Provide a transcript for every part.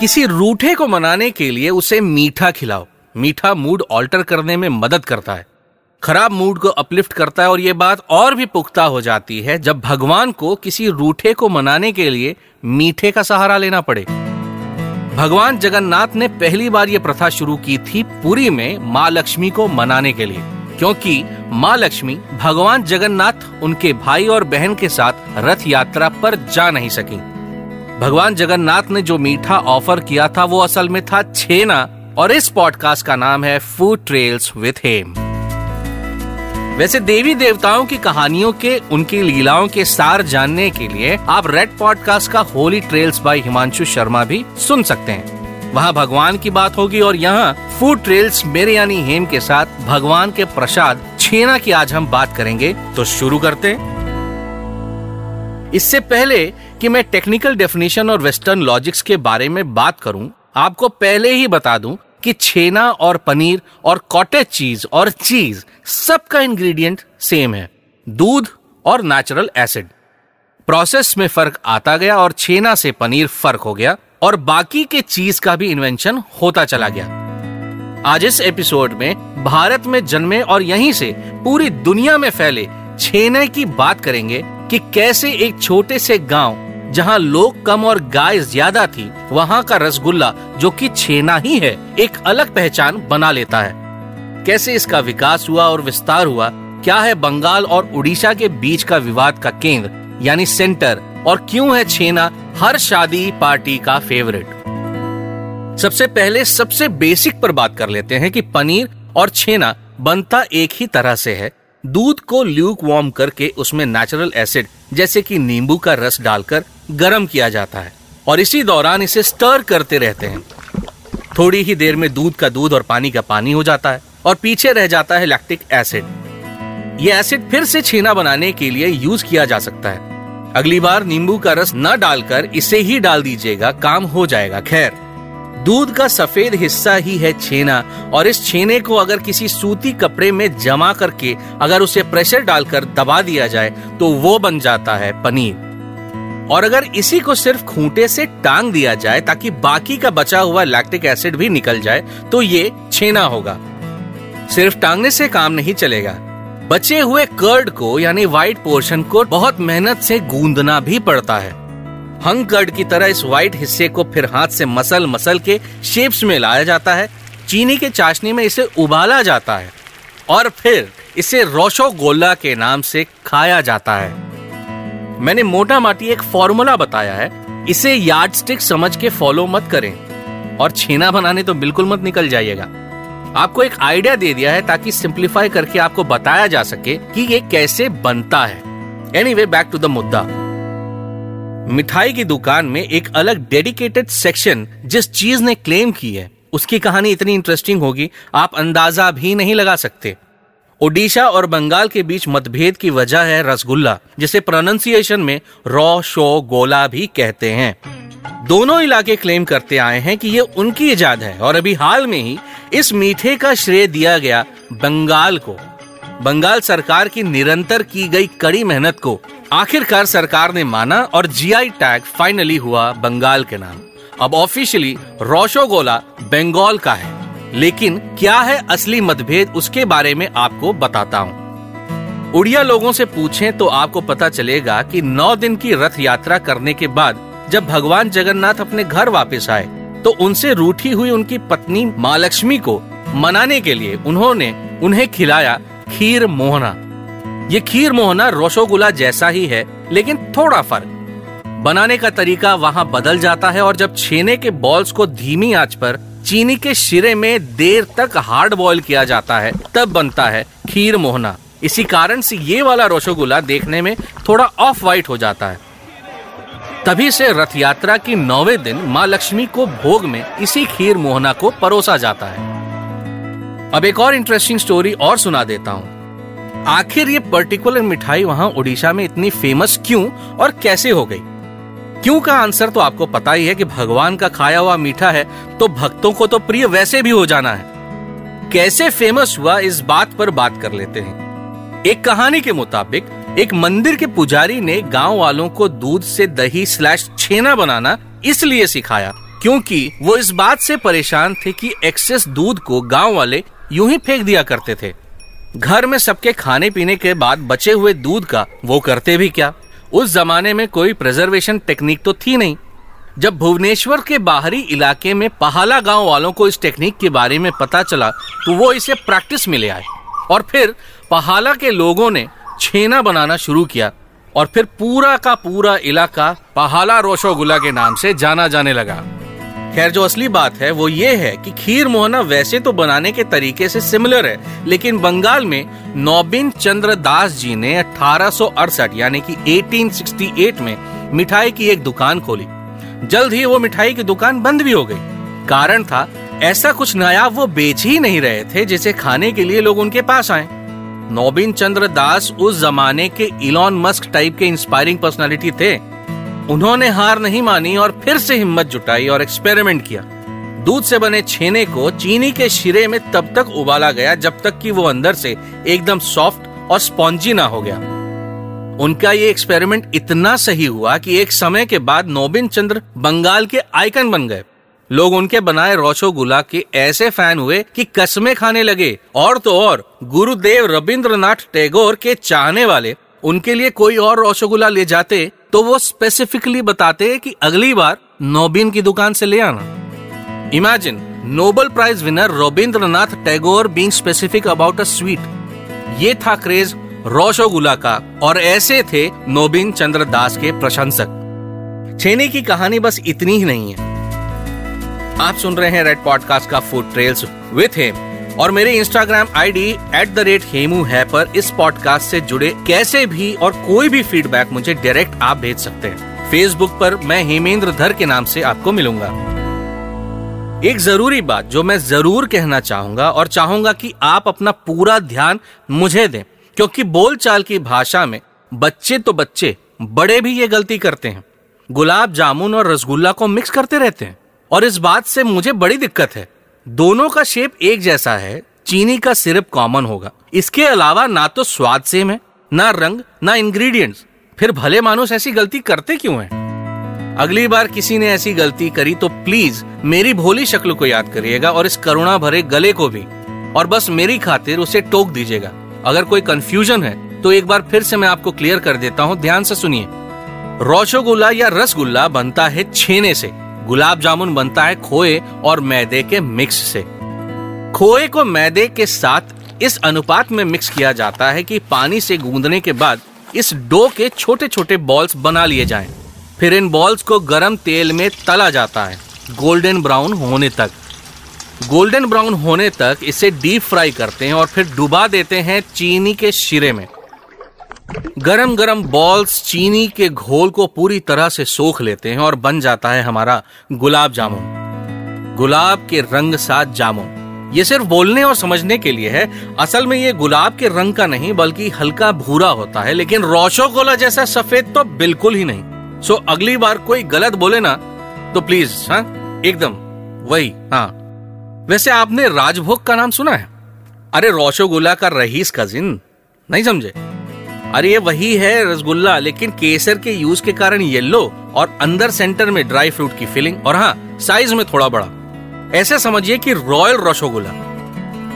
किसी रूठे को मनाने के लिए उसे मीठा खिलाओ। मीठा मूड ऑल्टर करने में मदद करता है। खराब मूड को अपलिफ्ट करता है और ये बात और भी पुख्ता हो जाती है जब भगवान को किसी रूठे को मनाने के लिए मीठे का सहारा लेना पड़े। भगवान जगन्नाथ ने पहली बार ये प्रथा शुरू की थी पुरी में माँ लक्ष्मी को मनाने के लिए। क्योंकि माँ लक्ष्मी भगवान जगन्नाथ, उनके भाई और बहन के साथ रथ यात्रा पर जा नहीं सकी। भगवान जगन्नाथ ने जो मीठा ऑफ़र किया था, वो असल में था छेना, और इस पॉडकास्ट का नाम है फ़ूड ट्रेल्स विथ हेम वैसे देवी देवताओं की कहानियों के, उनकी लीलाओं के सार जानने के लिए आप रेड पॉडकास्ट का holy trails by Himanshu Sharma भी सुन सकते हैं। वहाँ भगवान की बात होगी और यहाँ फ़ूड ट्रेल्स मेरे यानी हेम के साथ भगवान के प्रसाद, छेना की आज हम बात करेंगे। तो शुरू करते इससे पहले कि मैं टेक्निकल डेफिनेशन और वेस्टर्न लॉजिक्स के बारे में बात करूँ, आपको पहले ही बता दूँ कि छेना और पनीर और कॉटेज चीज़ और चीज़ सबका इंग्रेडिएंट सेम है, दूध और नेचुरल एसिड प्रोसेस में फ़र्क आता गया और छेना से पनीर फ़र्क हो गया और बाकी के चीज़ का भी इन्वेंशन होता चला गया। आज इस एपिसोड में भारत में जन्मे और यहीं से पूरी दुनिया में फैले छेने की बात करेंगे कि कैसे एक छोटे से गाँव जहाँ लोग कम और गाय ज़्यादा थी, वहाँ का रसगुल्ला, जो कि छेना ही है, एक अलग पहचान बना लेता है। कैसे इसका विकास हुआ और विस्तार हुआ? क्या है बंगाल और उड़ीसा के बीच का विवाद का केंद्र, यानी सेंटर? और क्यों है छेना हर शादी पार्टी का फेवरेट? सबसे पहले सबसे बेसिक पर बात कर लेते हैं कि पनीर और छेना बनता एक ही तरह से है। दूध को ल्यूक वार्म करके उसमें नेचुरल एसिड जैसे कि नींबू का रस डालकर गर्म किया जाता है। और इसी दौरान इसे स्टर करते रहते हैं। थोड़ी ही देर में दूध का दूध और पानी का पानी हो जाता है और पीछे रह जाता है लैक्टिक एसिड ये एसिड फिर से छीना बनाने के लिए यूज़ किया जा सकता है। अगली बार नींबू का रस न डालकर इसे ही डाल दीजिएगा, काम हो जाएगा, खैर। दूध का सफ़ेद हिस्सा ही है छेना, और इस छेने को अगर किसी सूती कपड़े में जमा करके अगर उसे प्रेशर डालकर दबा दिया जाए तो वो बन जाता है पनीर। और अगर इसी को सिर्फ़ खूंटे से टांग दिया जाए, ताकि बाकी का बचा हुआ लैक्टिक एसिड भी निकल जाए तो ये छेना होगा। सिर्फ़ टांगने से काम नहीं चलेगा। बचे हुए कर्ड को, यानी व्हाइट पोर्शन को, बहुत मेहनत से गूंदना भी पड़ता है। हंग कर्ड की तरह इस व्हाइट हिस्से को फिर हाथ से मसल मसल के शेप्स में लाया जाता है। चीनी के चाशनी में इसे उबाला जाता है और फिर इसे रोशो गोला के नाम से खाया जाता है। मैंने मोटा माटी एक फॉर्मूला बताया है। इसे यार्ड स्टिक समझ के फॉलो मत करें और छेना बनाने तो बिल्कुल मत निकल जाइएगा। आपको एक आइडिया दे दिया है ताकि सिंप्लीफाई करके आपको बताया जा सके कि ये कैसे बनता है। एनीवे बैक टू द मुद्दा। मिठाई की दुकान में एक अलग डेडिकेटेड सेक्शन जिस चीज़ ने क्लेम की है, उसकी कहानी इतनी इंटरेस्टिंग होगी, आप अंदाज़ा भी नहीं लगा सकते। ओडिशा और बंगाल के बीच मतभेद की वजह है रसगुल्ला, जिसे प्रोनाउंसिएशन में रॉ, शो, गोला भी कहते हैं। दोनों इलाके क्लेम करते आए हैं कि ये उनकी इजाद है, और अभी हाल में ही इस मीठे का श्रेय दिया गया बंगाल को। बंगाल सरकार की निरंतर की गई कड़ी मेहनत को आखिरकार सरकार ने माना और जीआई टैग फाइनली हुआ बंगाल के नाम। अब ऑफिशियली रोशोगोला बंगाल का है। लेकिन क्या है असली मतभेद उसके बारे में आपको बताता हूँ। उड़िया लोगों से पूछें तो आपको पता चलेगा कि नौ दिन की रथ यात्रा करने के बाद जब भगवान जगन्नाथ अपने घर वापस आए तो उनसे रूठी हुई उनकी पत्नी माँ लक्ष्मी को मनाने के लिए उन्होंने उन्हें खिलाया खीर मोहना। ये खीर मोहना रोशोगुला जैसा ही है, लेकिन थोड़ा फ़र्क। बनाने का तरीका वहाँ बदल जाता है और जब छेने के बॉल्स को धीमी आँच पर, चीनी के शिरे में देर तक हार्ड बॉयल किया जाता है, तब बनता है खीर मोहना। इसी कारण से ये वाला रोशोगुला देखने में थोड़ा ऑफ़ वाइट हो जाता है। तभी से रथ यात्रा की नौवे दिन माँ लक्ष्मी को भोग में इसी खीर मोहना को परोसा जाता है। अब एक और इंटरेस्टिंग स्टोरी और सुना देता हूँ। आखिर ये पर्टिकुलर मिठाई वहाँ उड़ीसा में इतनी फ़ेमस क्यों और कैसे हो गई? क्यों का आंसर तो आपको पता ही है कि भगवान का खाया हुआ मीठा है तो भक्तों को तो प्रिय वैसे भी हो जाना है। कैसे फ़ेमस हुआ इस बात पर बात कर लेते हैं। एक कहानी के मुताबिक, एक मंदिर के पुजारी ने गाँव वालों को दूध से दही स्लैश छेना बनाना इसलिए सिखाया, क्योंकि वो इस बात से परेशान थे कि एक्सेस दूध को गाँव वाले यूँ ही फेंक दिया करते थे। घर में सबके खाने पीने के बाद बचे हुए दूध का वो करते भी क्या? उस जमाने में कोई प्रिजर्वेशन टेक्निक तो थी नहीं। जब भुवनेश्वर के बाहरी इलाके में पहाला गाँव वालों को इस टेक्निक के बारे में पता चला तो वो इसे प्रैक्टिस में ले आए। और फिर पहाला के लोगों ने छेना बनाना शुरू किया और फिर पूरा का पूरा इलाका पहाला रोशोगुला के नाम से जाना जाने लगा। खैर, जो असली बात है, वो ये है कि खीर मोहना वैसे तो बनाने के तरीके से सिमिलर है, लेकिन बंगाल में नौबिन चंद्र दास जी ने अठारह सौ अड़सठ, यानी कि 1868 में मिठाई की एक दुकान खोली। जल्द ही वो मिठाई की दुकान बंद भी हो गई। कारण था, ऐसा कुछ नया वो बेच ही नहीं रहे थे, जिसे खाने के लिए लोग उनके पास आए। नौबिन चंद्र दास उस जमाने के इलॉन मस्क टाइप के इंस्पायरिंग पर्सनालिटी थे। उन्होंने हार नहीं मानी और फिर से हिम्मत जुटाई और एक्सपेरिमेंट किया। दूध से बने छेने को चीनी के शिरे में तब तक उबाला गया जब तक कि वो अंदर से एकदम सॉफ्ट और स्पॉन्जी ना हो गया। उनका ये एक्सपेरिमेंट इतना सही हुआ कि एक समय के बाद नोबिन चंद्र बंगाल के आइकन बन गए। लोग उनके बनाए रोशोगुला के ऐसे फ़ैन हुए कि कस्में खाने लगे। और तो और, गुरुदेव रविंद्रनाथ टैगोर के चाहने वाले, उनके लिए कोई और रोशोगुला ले जाते तो वो स्पेसिफिकली बताते हैं कि अगली बार नोबिन की दुकान से ले आना। Imagine Nobel prize winner Rabindranath Tagore being specific about a sweet ये था क्रेज रोशोगुला का और ऐसे थे नोबिन चंद्र दास के प्रशंसक। छेने की कहानी बस इतनी ही नहीं है। आप सुन रहे हैं रेड पॉडकास्ट का फ़ूड ट्रेल्स विथ हिम और मेरे Instagram ID at the rate Hemu है पर इस पॉडकास्ट से जुड़े कैसे भी और कोई भी फीडबैक मुझे डायरेक्ट आप भेज सकते हैं। फेसबुक पर मैं हेमेंद्र धर के नाम से आपको मिलूँगा। एक ज़रूरी बात जो मैं ज़रूर कहना चाहूँगा और चाहूँगा कि आप अपना पूरा ध्यान मुझे दें, क्योंकि बोलचाल की भाषा में बच्चे तो बच्चे, बड़े भी ये गलती करते हैं। गुलाब जामुन और रसगुल्ला को मिक्स करते रहते हैं। और इस बात से मुझे बड़ी दिक्कत है दोनों का शेप एक जैसा है, चीनी का सिरप कॉमन होगा। इसके अलावा ना तो स्वाद सेम है, ना रंग, ना इंग्रेडिएंट्स फिर भले मानुस ऐसी गलती करते क्यों हैं? अगली बार किसी ने ऐसी गलती करी तो प्लीज़ मेरी भोली शक्ल को याद करिएगा और इस करुणा भरे गले को भी। और बस मेरी खातिर उसे टोक दीजिएगा। अगर कोई कंफ्यूजन है तो एक बार फिर से मैं आपको क्लियर कर देता हूँ, ध्यान से सुनिए। रोशोगुल्ला या रसगुल्ला बनता है छेने से। गुलाब जामुन बनता है खोए और मैदे के मिक्स से। खोए को मैदे के साथ इस अनुपात में मिक्स किया जाता है कि पानी से गूंदने के बाद इस डो के छोटे छोटे बॉल्स बना लिए जाएँ। फिर इन बॉल्स को गरम तेल में तला जाता है, गोल्डन ब्राउन होने तक। गोल्डन ब्राउन होने तक इसे डीप फ्राई करते हैं और फिर डुबा देते हैं चीनी के शिरे में। गरम गरम बॉल्स चीनी के घोल को पूरी तरह से सोख लेते हैं और बन जाता है हमारा गुलाब जामुन। गुलाब के रंग साथ जामुन। ये सिर्फ़ बोलने और समझने के लिए है। असल में ये गुलाब के रंग का नहीं, बल्कि हल्का भूरा होता है, लेकिन रोशो गोला जैसा सफ़ेद तो बिल्कुल ही नहीं। सो अगली बार कोई गलत बोले ना तो प्लीज़ हाँ? एकदम, वही हाँ। वैसे आपने राजभोग का नाम सुना है? अरे, रोशोगोला का रहीस कजिन नहीं समझे? अरे ये वही है रसगुल्ला, लेकिन केसर के यूज़ के कारण येलो और अंदर सेंटर में ड्राई फ्रूट की फिलिंग। और हाँ साइज़ में थोड़ा बड़ा। ऐसे समझिए कि रॉयल रसोगुल्ला।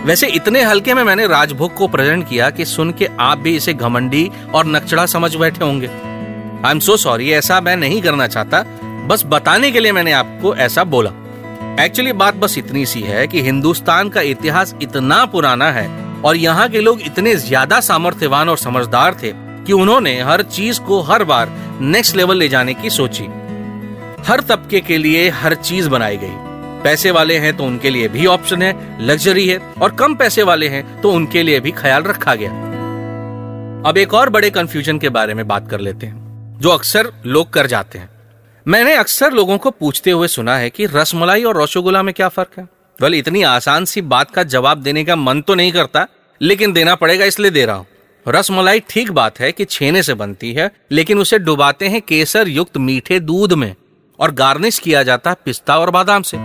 वैसे इतने हल्के में मैंने राजभोग को प्रेजेंट किया कि सुन के आप भी इसे घमंडी और नकचड़ा समझ बैठे होंगे। आई एम सो सॉरी ऐसा मैं नहीं करना चाहता। बस बताने के लिए मैंने आपको ऐसा बोला। एक्चुअली बात बस इतनी सी है कि हिंदुस्तान का इतिहास इतना पुराना है और यहाँ के लोग इतने ज़्यादा सामर्थ्यवान और समझदार थे कि उन्होंने हर चीज़ को हर बार नेक्स्ट लेवल ले जाने की सोची। हर तबके के लिए हर चीज़ बनाई गई। पैसे वाले हैं तो उनके लिए भी ऑप्शन है लग्जरी है और कम पैसे वाले हैं तो उनके लिए भी ख्याल रखा गया। अब एक और बड़े कंफ्यूजन के बारे में बात कर लेते हैं, जो अक्सर लोग कर जाते हैं। मैंने अक्सर लोगों को पूछते हुए सुना है कि रसमलाई और रसोगुल्ला में क्या फ़र्क है? वेल, इतनी आसान सी बात का जवाब देने का मन तो नहीं करता, लेकिन देना पड़ेगा इसलिए दे रहा हूँ। रसमलाई ठीक बात है कि छेने से बनती है, लेकिन उसे डुबाते हैं केसर युक्त मीठे दूध में, और गार्निश किया जाता है पिस्ता और बादाम से।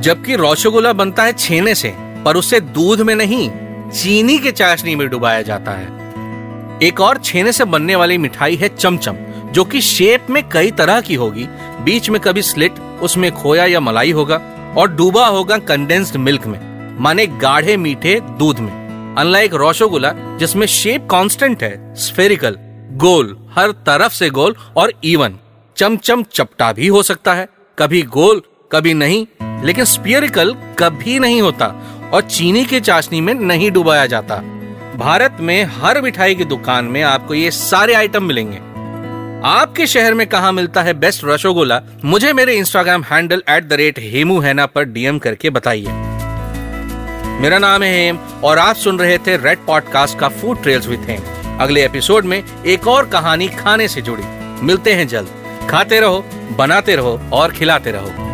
जबकि रसगुल्ला बनता है छेने से, पर उसे दूध में नहीं, चीनी के चाशनी में डुबाया जाता है। एक और छेने से बनने वाली मिठाई है चमचम, जो कि शेप में कई तरह की होगी, बीच में कभी स्लिट, उसमें खोया या मलाई होगा। और डूबा होगा कंडेंस्ड मिल्क में, माने गाढ़े मीठे दूध में। अनलाइक रोशोगुला जिसमें शेप कांस्टेंट है स्फेरिकल गोल, हर तरफ़ से गोल और इवन चमचम चपटा भी हो सकता है। कभी गोल, कभी नहीं, लेकिन स्पियरिकल कभी नहीं होता और चीनी के चाशनी में नहीं डुबाया जाता। भारत में हर मिठाई की दुकान में आपको ये सारे आइटम मिलेंगे। आपके शहर में कहा मिलता है बेस्ट रसोगोला मुझे मेरे Instagram handle at the rate Hemu हैना पर डीएम करके बताइए। मेरा नाम है हेम और आप सुन रहे थे रेड पॉडकास्ट का फ़ूड ट्रेल्स विद हेम अगले एपिसोड में एक और कहानी खाने से जुड़ी। मिलते हैं जल्द। खाते रहो, बनाते रहो और खिलाते रहो।